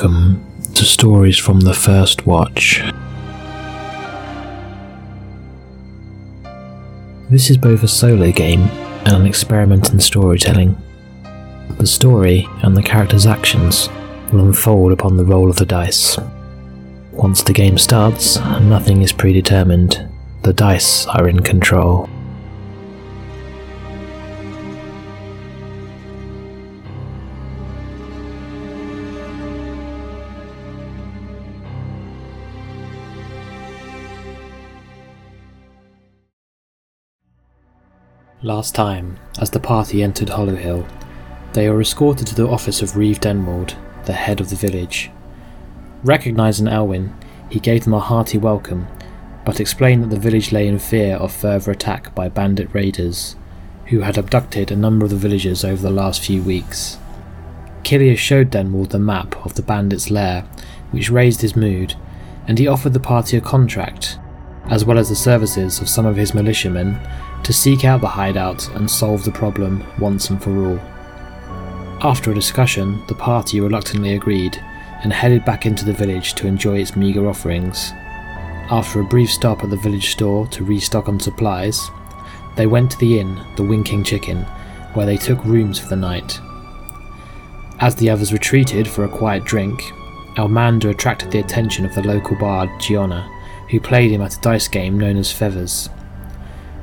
Welcome to Stories from the First Watch. This is both a solo game and an experiment in storytelling. The story and the character's actions will unfold upon the roll of the dice. Once the game starts, nothing is predetermined. The dice are in control. Last time, as the party entered Hollow Hill, they were escorted to the office of Reeve Denwald, the head of the village. Recognising Elwyn, he gave them a hearty welcome, but explained that the village lay in fear of further attack by bandit raiders, who had abducted a number of the villagers over the last few weeks. Killia showed Denwald the map of the bandits' lair, which raised his mood, and he offered the party a contract, as well as the services of some of his militiamen to seek out the hideout and solve the problem once and for all. After a discussion, the party reluctantly agreed and headed back into the village to enjoy its meagre offerings. After a brief stop at the village store to restock on supplies, they went to the inn, the Winking Chicken, where they took rooms for the night. As the others retreated for a quiet drink, Elmander attracted the attention of the local bard, Gianna, who played him at a dice game known as Feathers.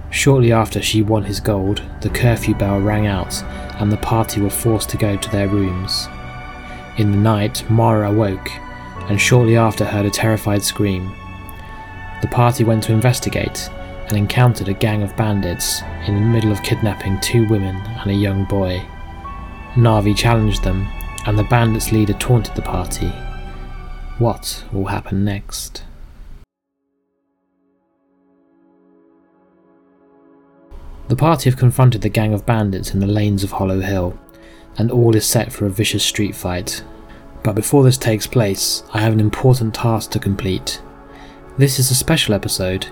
Shortly after she won his gold, the curfew bell rang out and the party were forced to go to their rooms. In the night, Mara awoke and shortly after heard a terrified scream. The party went to investigate and encountered a gang of bandits in the middle of kidnapping two women and a young boy. Navi challenged them, and the bandits' leader taunted the party. What will happen next? The party have confronted the gang of bandits in the lanes of Hollow Hill, and all is set for a vicious street fight. But before this takes place, I have an important task to complete. This is a special episode,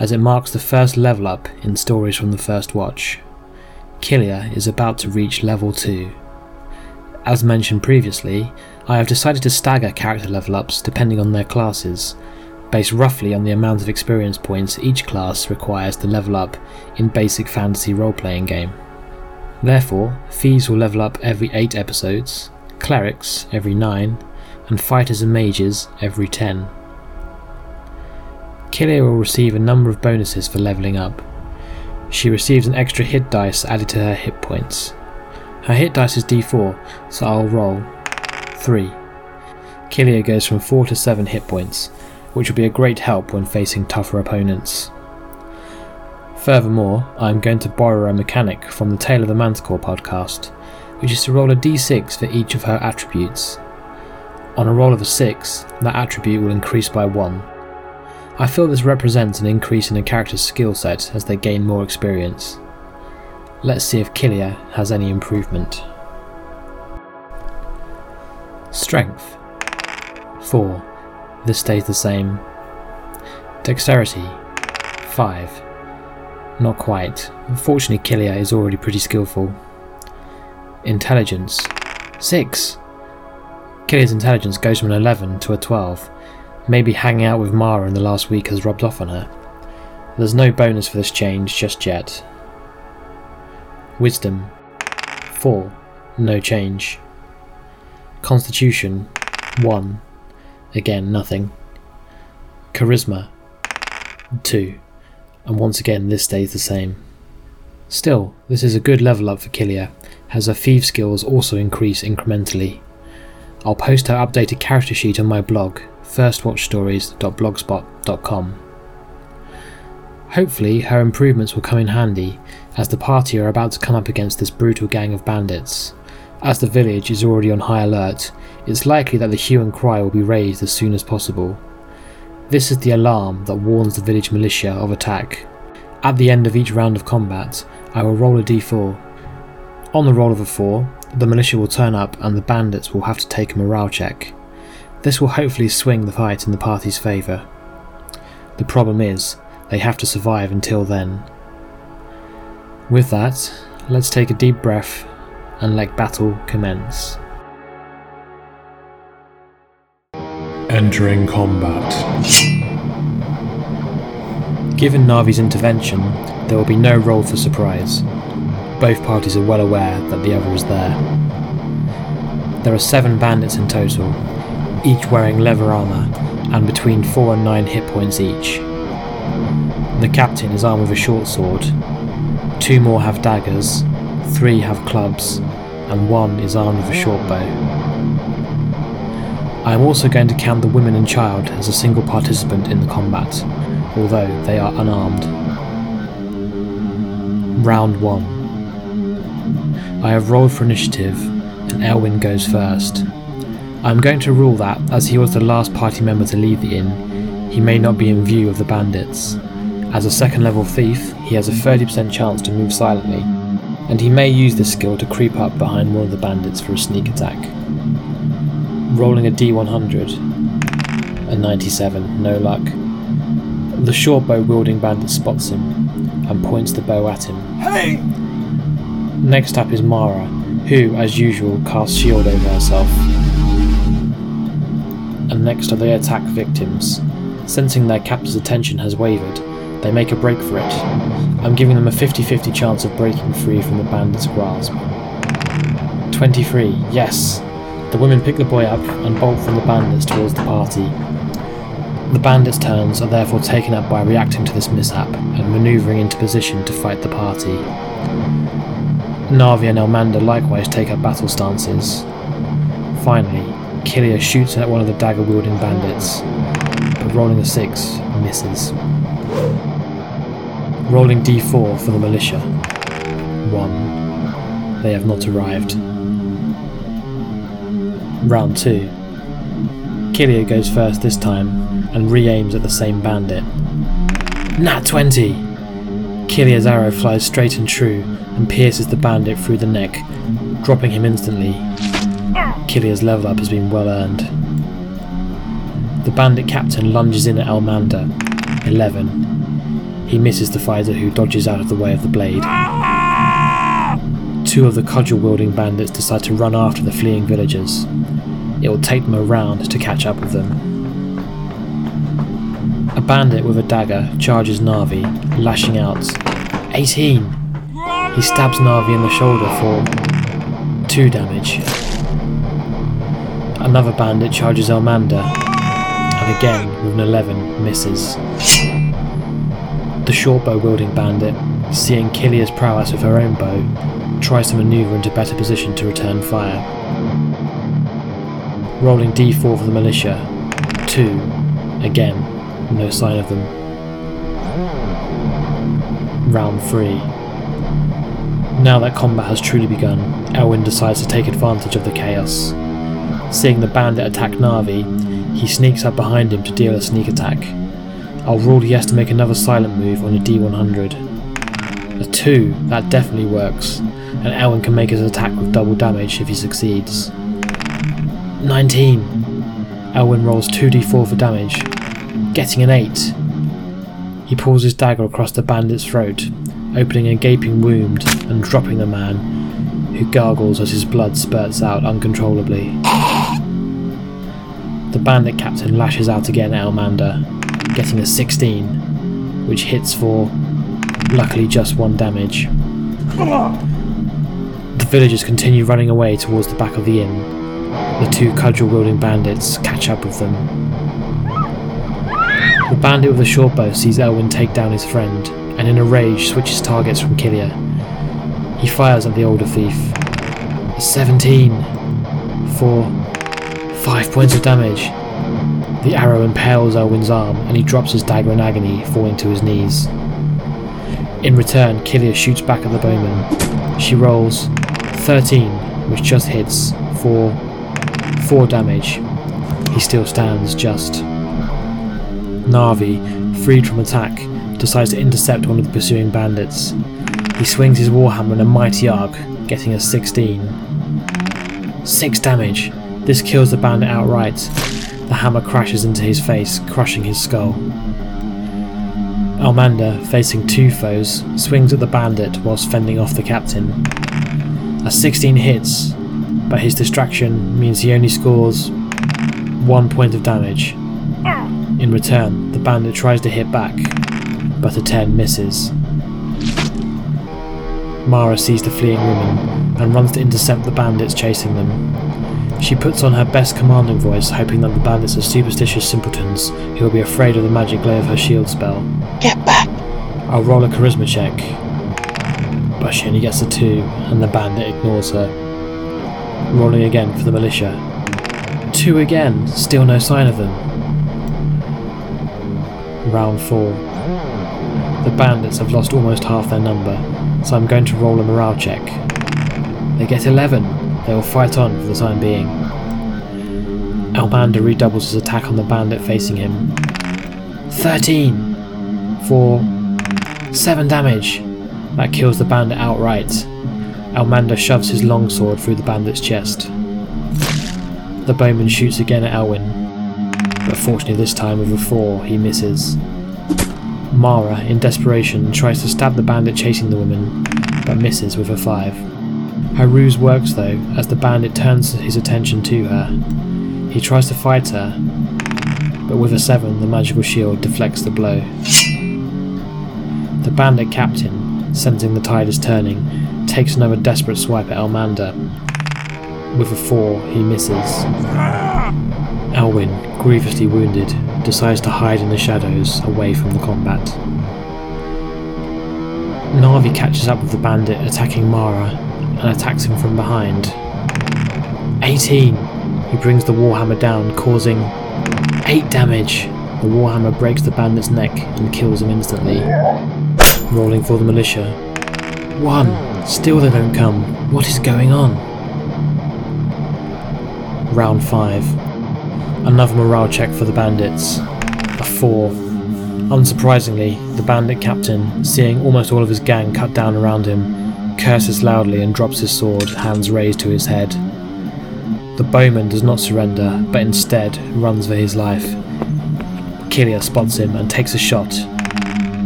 as it marks the first level up in Stories from the First Watch. Killia is about to reach level 2. As mentioned previously, I have decided to stagger character level ups depending on their classes, based roughly on the amount of experience points each class requires to level up in basic fantasy role playing game. Therefore, thieves will level up every 8 episodes, clerics every 9, and fighters and mages every 10. Killia will receive a number of bonuses for leveling up. She receives an extra hit dice added to her hit points. Her hit dice is d4, so I'll roll 3. Killia goes from 4 to 7 hit points, which will be a great help when facing tougher opponents. Furthermore, I am going to borrow a mechanic from the Tale of the Manticore podcast, which is to roll a d6 for each of her attributes. On a roll of a 6, that attribute will increase by 1. I feel this represents an increase in a character's skill set as they gain more experience. Let's see if Killia has any improvement. Strength 4. This stays the same. Dexterity 5. Not quite. Unfortunately, Killia is already pretty skillful. Intelligence 6. Killia's intelligence goes from an 11 to a 12. Maybe hanging out with Mara in the last week has rubbed off on her. There's no bonus for this change just yet. Wisdom 4. No change. Constitution 1. Again, nothing. Charisma 2. And once again, this stays the same. Still, this is a good level up for Killia, as her thief skills also increase incrementally. I'll post her updated character sheet on my blog, firstwatchstories.blogspot.com. Hopefully, her improvements will come in handy, as the party are about to come up against this brutal gang of bandits. As the village is already on high alert, it's likely that the hue and cry will be raised as soon as possible. This is the alarm that warns the village militia of attack. At the end of each round of combat, I will roll a d4. On the roll of a 4, the militia will turn up and the bandits will have to take a morale check. This will hopefully swing the fight in the party's favour. The problem is, they have to survive until then. With that, let's take a deep breath and let battle commence. Entering combat. Given Navi's intervention, there will be no roll for surprise. Both parties are well aware that the other is there. There are seven bandits in total, each wearing leather armour and between 4 and 9 hit points each. The captain is armed with a short sword, two more have daggers, three have clubs, and one is armed with a short bow. I am also going to count the women and child as a single participant in the combat, although they are unarmed. Round 1. I have rolled for initiative, and Elwyn goes first. I am going to rule that, as he was the last party member to leave the inn, he may not be in view of the bandits. As a second level thief, he has a 30% chance to move silently, and he may use this skill to creep up behind one of the bandits for a sneak attack. Rolling a d100. A 97, no luck. The short bow wielding bandit spots him and points the bow at him. Hey! Next up is Mara, who, as usual, casts shield over herself. And next are the attack victims. Sensing their captor's attention has wavered, they make a break for it. I'm giving them a 50 50 chance of breaking free from the bandit's grasp. 23, yes! The women pick the boy up and bolt from the bandits towards the party. The bandits' turns are therefore taken up by reacting to this mishap and manoeuvring into position to fight the party. Navi and Elmander likewise take up battle stances. Finally, Killia shoots at one of the dagger wielding bandits, but rolling a 6 misses. Rolling d4 for the militia. 1. They have not arrived. Round 2. Killia goes first this time and re aims at the same bandit. Nat 20! Killia's arrow flies straight and true and pierces the bandit through the neck, dropping him instantly. Killia's level up has been well earned. The bandit captain lunges in at Elmander. 11. He misses the fighter who dodges out of the way of the blade. Two of the cudgel wielding bandits decide to run after the fleeing villagers. It will take them a round to catch up with them. A bandit with a dagger charges Navi, lashing out. 18! He stabs Navi in the shoulder for 2 damage. Another bandit charges Elmander, and again with an 11 misses. The shortbow wielding bandit, seeing Killia's prowess with her own bow, tries to maneuver into better position to return fire. Rolling d4 for the militia. 2. Again, no sign of them. Round 3. Now that combat has truly begun, Elwyn decides to take advantage of the chaos. Seeing the bandit attack Navi, he sneaks up behind him to deal a sneak attack. I'll rule he has to make another silent move on a d100. A 2, that definitely works, and Elwyn can make his attack with double damage if he succeeds. 19. Elwyn rolls 2d4 for damage, getting an 8. He pulls his dagger across the bandit's throat, opening a gaping wound and dropping the man, who gargles as his blood spurts out uncontrollably. The bandit captain lashes out again at Elmander, getting a 16, which hits for, luckily, just one damage. The villagers continue running away towards the back of the inn. The two cudgel wielding bandits catch up with them. The bandit with the short bow sees Elwyn take down his friend, and in a rage switches targets from Killia. He fires at the older thief. A 17 for 5 points of damage. The arrow impales Elwyn's arm, and he drops his dagger in agony, falling to his knees. In return, Killia shoots back at the bowman. She rolls 13, which just hits, for 4 damage. He still stands just. Navi, freed from attack, decides to intercept one of the pursuing bandits. He swings his warhammer in a mighty arc, getting a 16. 6 damage. This kills the bandit outright. The hammer crashes into his face, crushing his skull. Elmander, facing two foes, swings at the bandit whilst fending off the captain. A 16 hits, but his distraction means he only scores one point of damage. In return, the bandit tries to hit back, but a 10 misses. Mara sees the fleeing woman and runs to intercept the bandits chasing them. She puts on her best commanding voice, hoping that the bandits are superstitious simpletons who will be afraid of the magic glow of her shield spell. Get back! I'll roll a charisma check, but she only gets a 2 and the bandit ignores her. Rolling again for the militia. 2 again, still no sign of them. Round 4. The bandits have lost almost half their number, so I'm going to roll a morale check. They get 11. They will fight on for the time being. Elmander redoubles his attack on the bandit facing him. 13! For 7 damage. That kills the bandit outright. Elmander shoves his longsword through the bandit's chest. The bowman shoots again at Elwyn, but fortunately this time with a 4 he misses. Mara, in desperation, tries to stab the bandit chasing the woman, but misses with a 5. Her ruse works though, as the bandit turns his attention to her. He tries to fight her, but with a 7 the magical shield deflects the blow. The bandit captain, sensing the tide is turning, takes another desperate swipe at Elmander. With a 4 he misses. Elwyn, grievously wounded, decides to hide in the shadows away from the combat. Navi catches up with the bandit attacking Mara and attacks him from behind. 18! He brings the Warhammer down, causing 8 damage. The Warhammer breaks the bandit's neck and kills him instantly. Rolling for the militia. 1! Still they don't come. What is going on? Round 5. Another morale check for the bandits. A 4. Unsurprisingly, the bandit captain, seeing almost all of his gang cut down around him, curses loudly and drops his sword, hands raised to his head. The bowman does not surrender, but instead runs for his life. Killia spots him and takes a shot,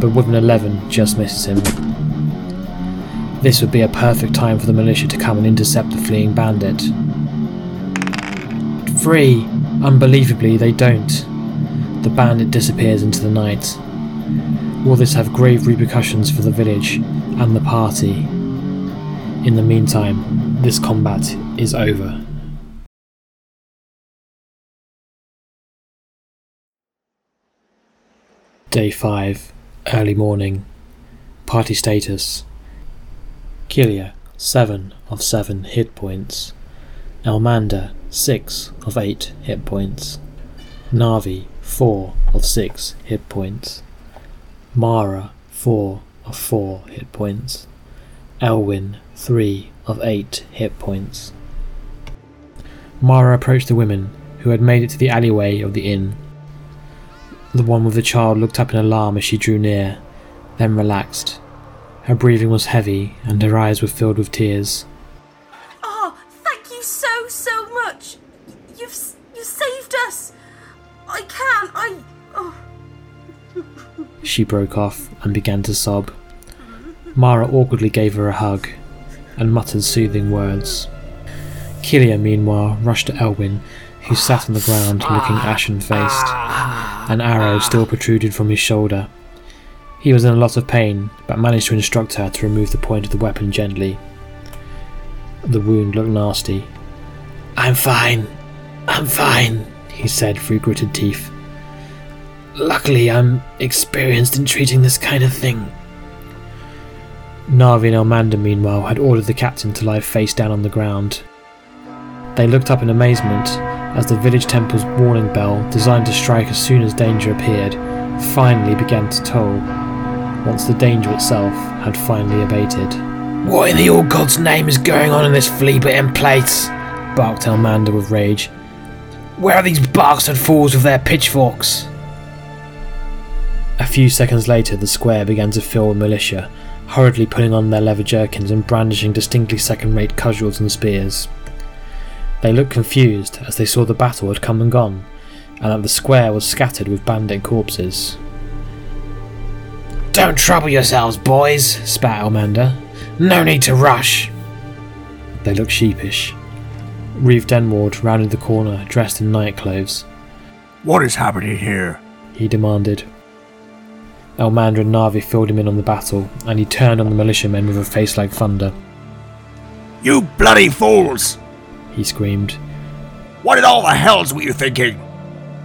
but with an 11 just misses him. This would be a perfect time for the militia to come and intercept the fleeing bandit. Free! Unbelievably, they don't. The bandit disappears into the night. Will this have grave repercussions for the village and the party? In the meantime, this combat is over. Day 5, early morning. Party status Killia, 7 of 7 hit points. Elmander, 6 of 8 hit points. Navi, 4 of 6 hit points. Mara, 4 of 4 hit points. Elwyn, 3 of 8 hit points. Mara approached the women, who had made it to the alleyway of the inn. The one with the child looked up in alarm as she drew near, then relaxed. Her breathing was heavy, and her eyes were filled with tears. Oh, thank you so, so much. You've you saved us. I can't. I. Oh. She broke off and began to sob. Mara awkwardly gave her a hug and muttered soothing words. Killia, meanwhile, rushed to Elwyn, who sat on the ground looking ashen faced. An arrow still protruded from his shoulder. He was in a lot of pain, but managed to instruct her to remove the point of the weapon gently. The wound looked nasty. I'm fine. I'm fine, he said through gritted teeth. Luckily, I'm experienced in treating this kind of thing. Navi and Elmander, meanwhile, had ordered the captain to lie face down on the ground. They looked up in amazement as the village temple's warning bell, designed to strike as soon as danger appeared, finally began to toll, once the danger itself had finally abated. What in the old god's name is going on in this flea-bitten place? barked Elmander with rage. Where are these bastard fools with their pitchforks? A few seconds later, the square began to fill with militia, hurriedly putting on their leather jerkins and brandishing distinctly second rate cudgels and spears. They looked confused as they saw the battle had come and gone, and that the square was scattered with bandit corpses. Don't trouble yourselves, boys, spat Elmander. No need to rush. They looked sheepish. Reeve Denwald rounded the corner, dressed in night clothes. What is happening here? he demanded. Elmander and Navi filled him in on the battle, and he turned on the militiamen with a face like thunder. You bloody fools! He screamed. What in all the hells were you thinking?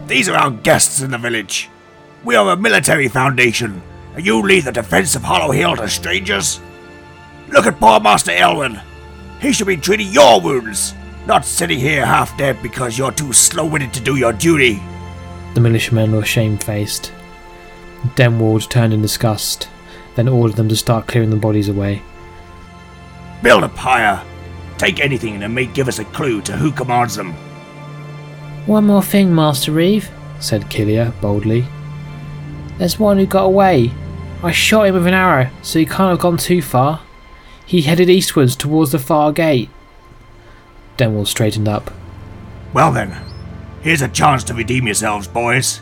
These are our guests in the village. We are a military foundation, and you lead the defense of Hollow Hill to strangers? Look at poor Master Elwyn. He should be treating your wounds, not sitting here half dead because you're too slow witted to do your duty. The militiamen were shamefaced. Denwald turned in disgust, then ordered them to start clearing the bodies away. Build a pyre. Take anything that may give us a clue to who commands them. One more thing, Master Reeve, said Killia boldly. There's one who got away. I shot him with an arrow, so he can't have gone too far. He headed eastwards towards the far gate. Denwald straightened up. Well then, here's a chance to redeem yourselves, boys.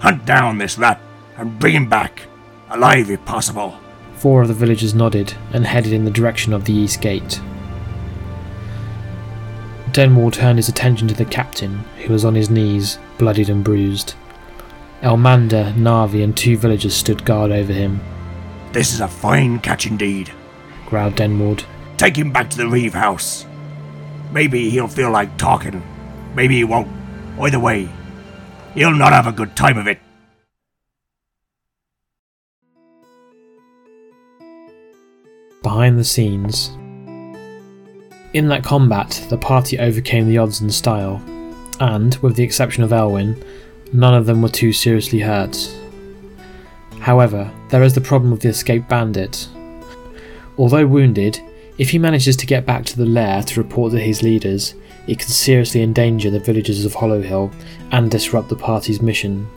Hunt down this rat and bring him back, alive if possible. Four of the villagers nodded and headed in the direction of the east gate. Denwald turned his attention to the captain, who was on his knees, bloodied and bruised. Elmander, Navi, and two villagers stood guard over him. This is a fine catch indeed, growled Denwald. Take him back to the Reeve house. Maybe he'll feel like talking. Maybe he won't. Either way, he'll not have a good time of it. Behind the scenes. In that combat, the party overcame the odds in style, and, with the exception of Elwyn, none of them were too seriously hurt. However, there is the problem of the escaped bandit. Although wounded, if he manages to get back to the lair to report to his leaders, it could seriously endanger the villagers of Hollow Hill and disrupt the party's mission.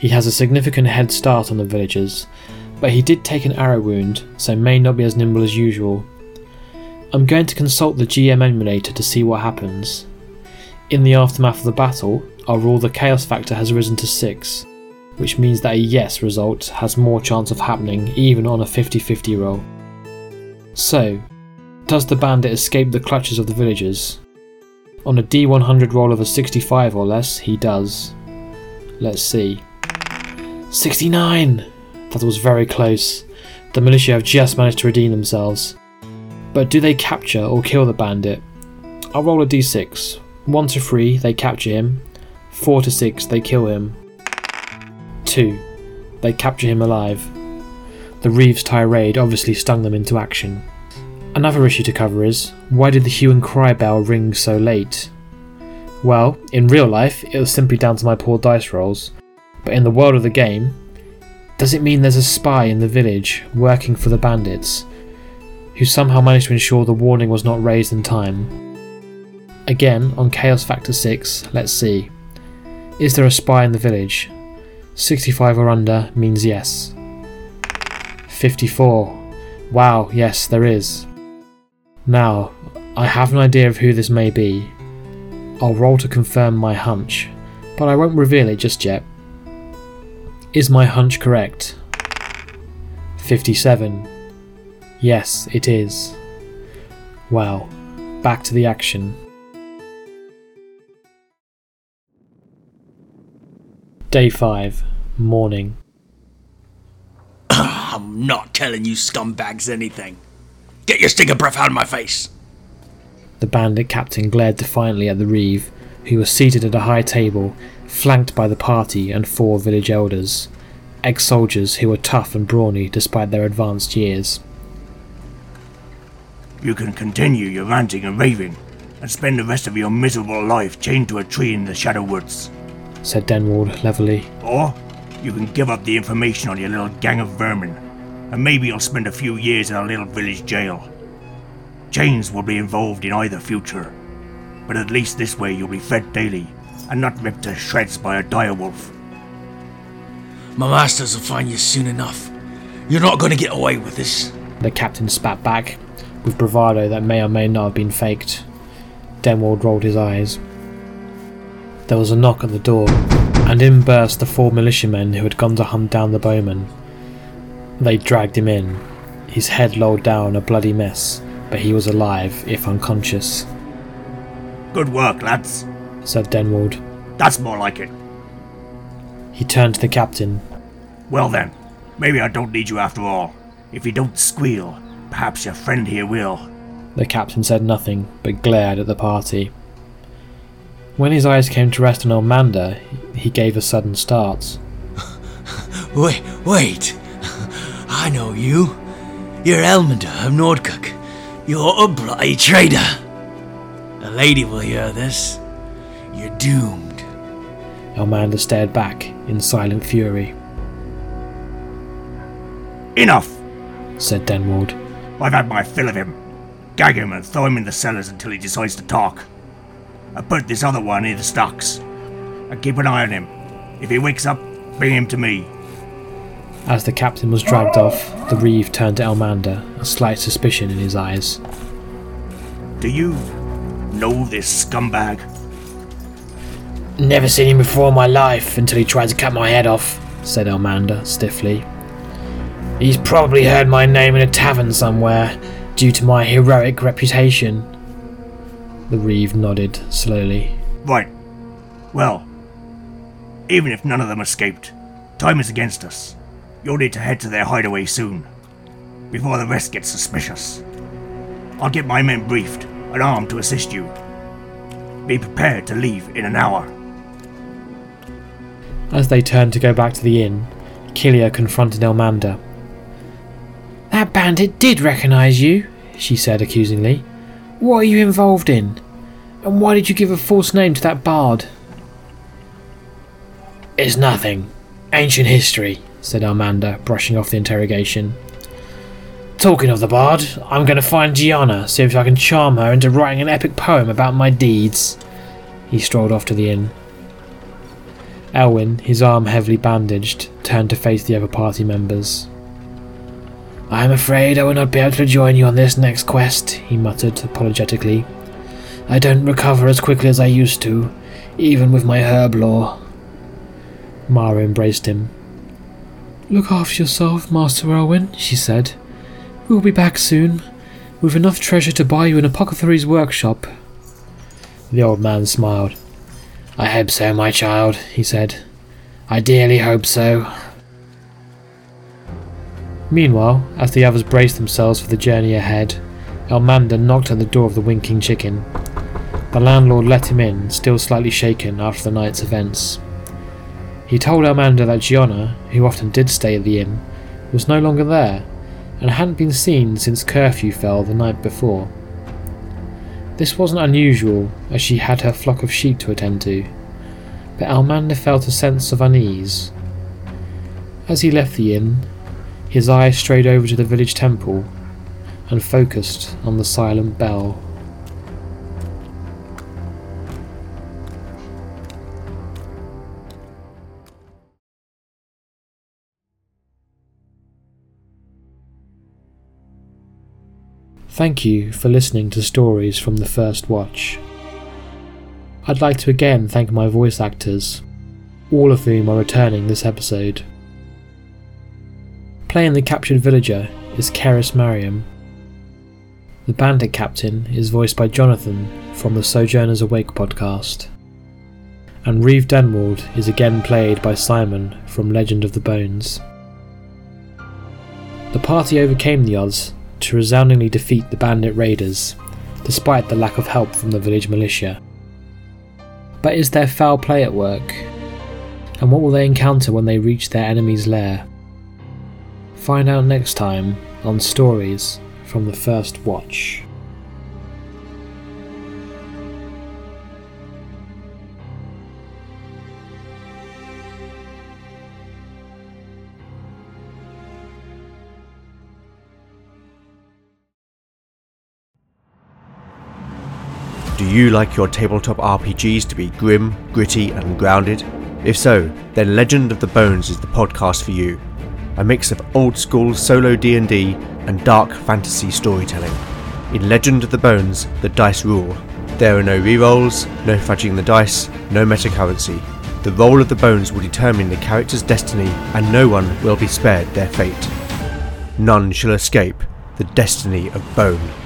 He has a significant head start on the villagers, but he did take an arrow wound, so may not be as nimble as usual. I'm going to consult the GM emulator to see what happens. In the aftermath of the battle, I'll rule the chaos factor has risen to 6, which means that a yes result has more chance of happening even on a 50 50 roll. So, does the bandit escape the clutches of the villagers? On a D100 roll of a 65 or less, he does. Let's see. 69! That was very close. The militia have just managed to redeem themselves. But do they capture or kill the bandit? I'll roll a d6. 1 to 3, they capture him. 4 to 6, they kill him. 2. They capture him alive. The Reeves tirade obviously stung them into action. Another issue to cover is why did the hue and cry bell ring so late? Well, in real life, it was simply down to my poor dice rolls, but in the world of the game, does it mean there's a spy in the village working for the bandits who somehow managed to ensure the warning was not raised in time? Again, on Chaos Factor 6, let's see. Is there a spy in the village? 65 or under means yes. 54. Wow, yes, there is. Now, I have an idea of who this may be. I'll roll to confirm my hunch, but I won't reveal it just yet. Is my hunch correct? 57. Yes, it is. Well, back to the action. Day 5, morning. I'm not telling you scumbags anything. Get your stinking breath out of my face! The bandit captain glared defiantly at the Reeve, who was seated at a high table, flanked by the party and four village elders, ex soldiers who were tough and brawny despite their advanced years. You can continue your ranting and raving, and spend the rest of your miserable life chained to a tree in the Shadow Woods, said Denwald levelly. Or you can give up the information on your little gang of vermin, and maybe you'll spend a few years in a little village jail. Chains will be involved in either future, but at least this way you'll be fed daily and not ripped to shreds by a direwolf. My masters will find you soon enough. You're not going to get away with this. The captain spat back, with bravado that may or may not have been faked. Denwald rolled his eyes. There was a knock at the door, and in burst the four militiamen who had gone to hunt down the bowman. They dragged him in, his head lolled down a bloody mess, but he was alive, if unconscious. Good work, lads, said Denwald. That's more like it. He turned to the captain. Well then, maybe I don't need you after all. If you don't squeal, perhaps your friend here will. The captain said nothing, but glared at the party. When his eyes came to rest on Elmander, he gave a sudden start. Wait, wait. I know you. You're Elmander of Nordcook. You're a bloody traitor. A lady will hear this. You're doomed. Elmander stared back in silent fury. Enough! said Denwald. I've had my fill of him. Gag him and throw him in the cellars until he decides to talk. I put this other one in the stocks. And keep an eye on him. If he wakes up, bring him to me. As the captain was dragged off, the Reeve turned to Elmander, a slight suspicion in his eyes. Do you know this scumbag? Never seen him before in my life until he tried to cut my head off, said Elmander stiffly. He's probably heard my name in a tavern somewhere, due to my heroic reputation. The Reeve nodded slowly. Right. Well, even if none of them escaped, time is against us. You'll need to head to their hideaway soon, before the rest get suspicious. I'll get my men briefed and armed to assist you. Be prepared to leave in an hour. As they turned to go back to the inn, Killia confronted Elmander. That bandit did recognize you, she said accusingly. What are you involved in? And why did you give a false name to that bard? It's nothing. Ancient history, said Elmander, brushing off the interrogation. Talking of the bard, I'm going to find Gianna, see if I can charm her into writing an epic poem about my deeds. He strolled off to the inn. Elwyn, his arm heavily bandaged, turned to face the other party members. I am afraid I will not be able to join you on this next quest, he muttered apologetically. I don't recover as quickly as I used to, even with my herb lore. Mara embraced him. Look after yourself, Master Elwyn, she said. We'll be back soon, with enough treasure to buy you an apothecary's workshop. The old man smiled. I hope so, my child, he said. I dearly hope so. Meanwhile, as the others braced themselves for the journey ahead, Elmander knocked at the door of the Winking Chicken. The landlord let him in, still slightly shaken after the night's events. He told Elmander that Gianna, who often did stay at the inn, was no longer there, and hadn't been seen since curfew fell the night before. This wasn't unusual, as she had her flock of sheep to attend to, but Elmander felt a sense of unease. As he left the inn, his eye strayed over to the village temple and focused on the silent bell. Thank you for listening to stories from the first watch. I'd like to again thank my voice actors, all of whom are returning this episode. Playing the captured villager is Keris Mariam. The bandit captain is voiced by Jonathan from the Sojourners Awake podcast. And Reeve Denwald is again played by Simon from Legend of the Bones. The party overcame the odds to resoundingly defeat the bandit raiders, despite the lack of help from the village militia. But is there foul play at work? And what will they encounter when they reach their enemy's lair? Find out next time on Stories from the First Watch. Do you like your tabletop RPGs to be grim, gritty, and grounded? If so, then Legend of the Bones is the podcast for you. A mix of old school solo D&D and dark fantasy storytelling. In Legend of the Bones, the dice rule. There are no rerolls, no fudging the dice, no meta currency. The roll of the bones will determine the character's destiny, and no one will be spared their fate. None shall escape the destiny of Bone.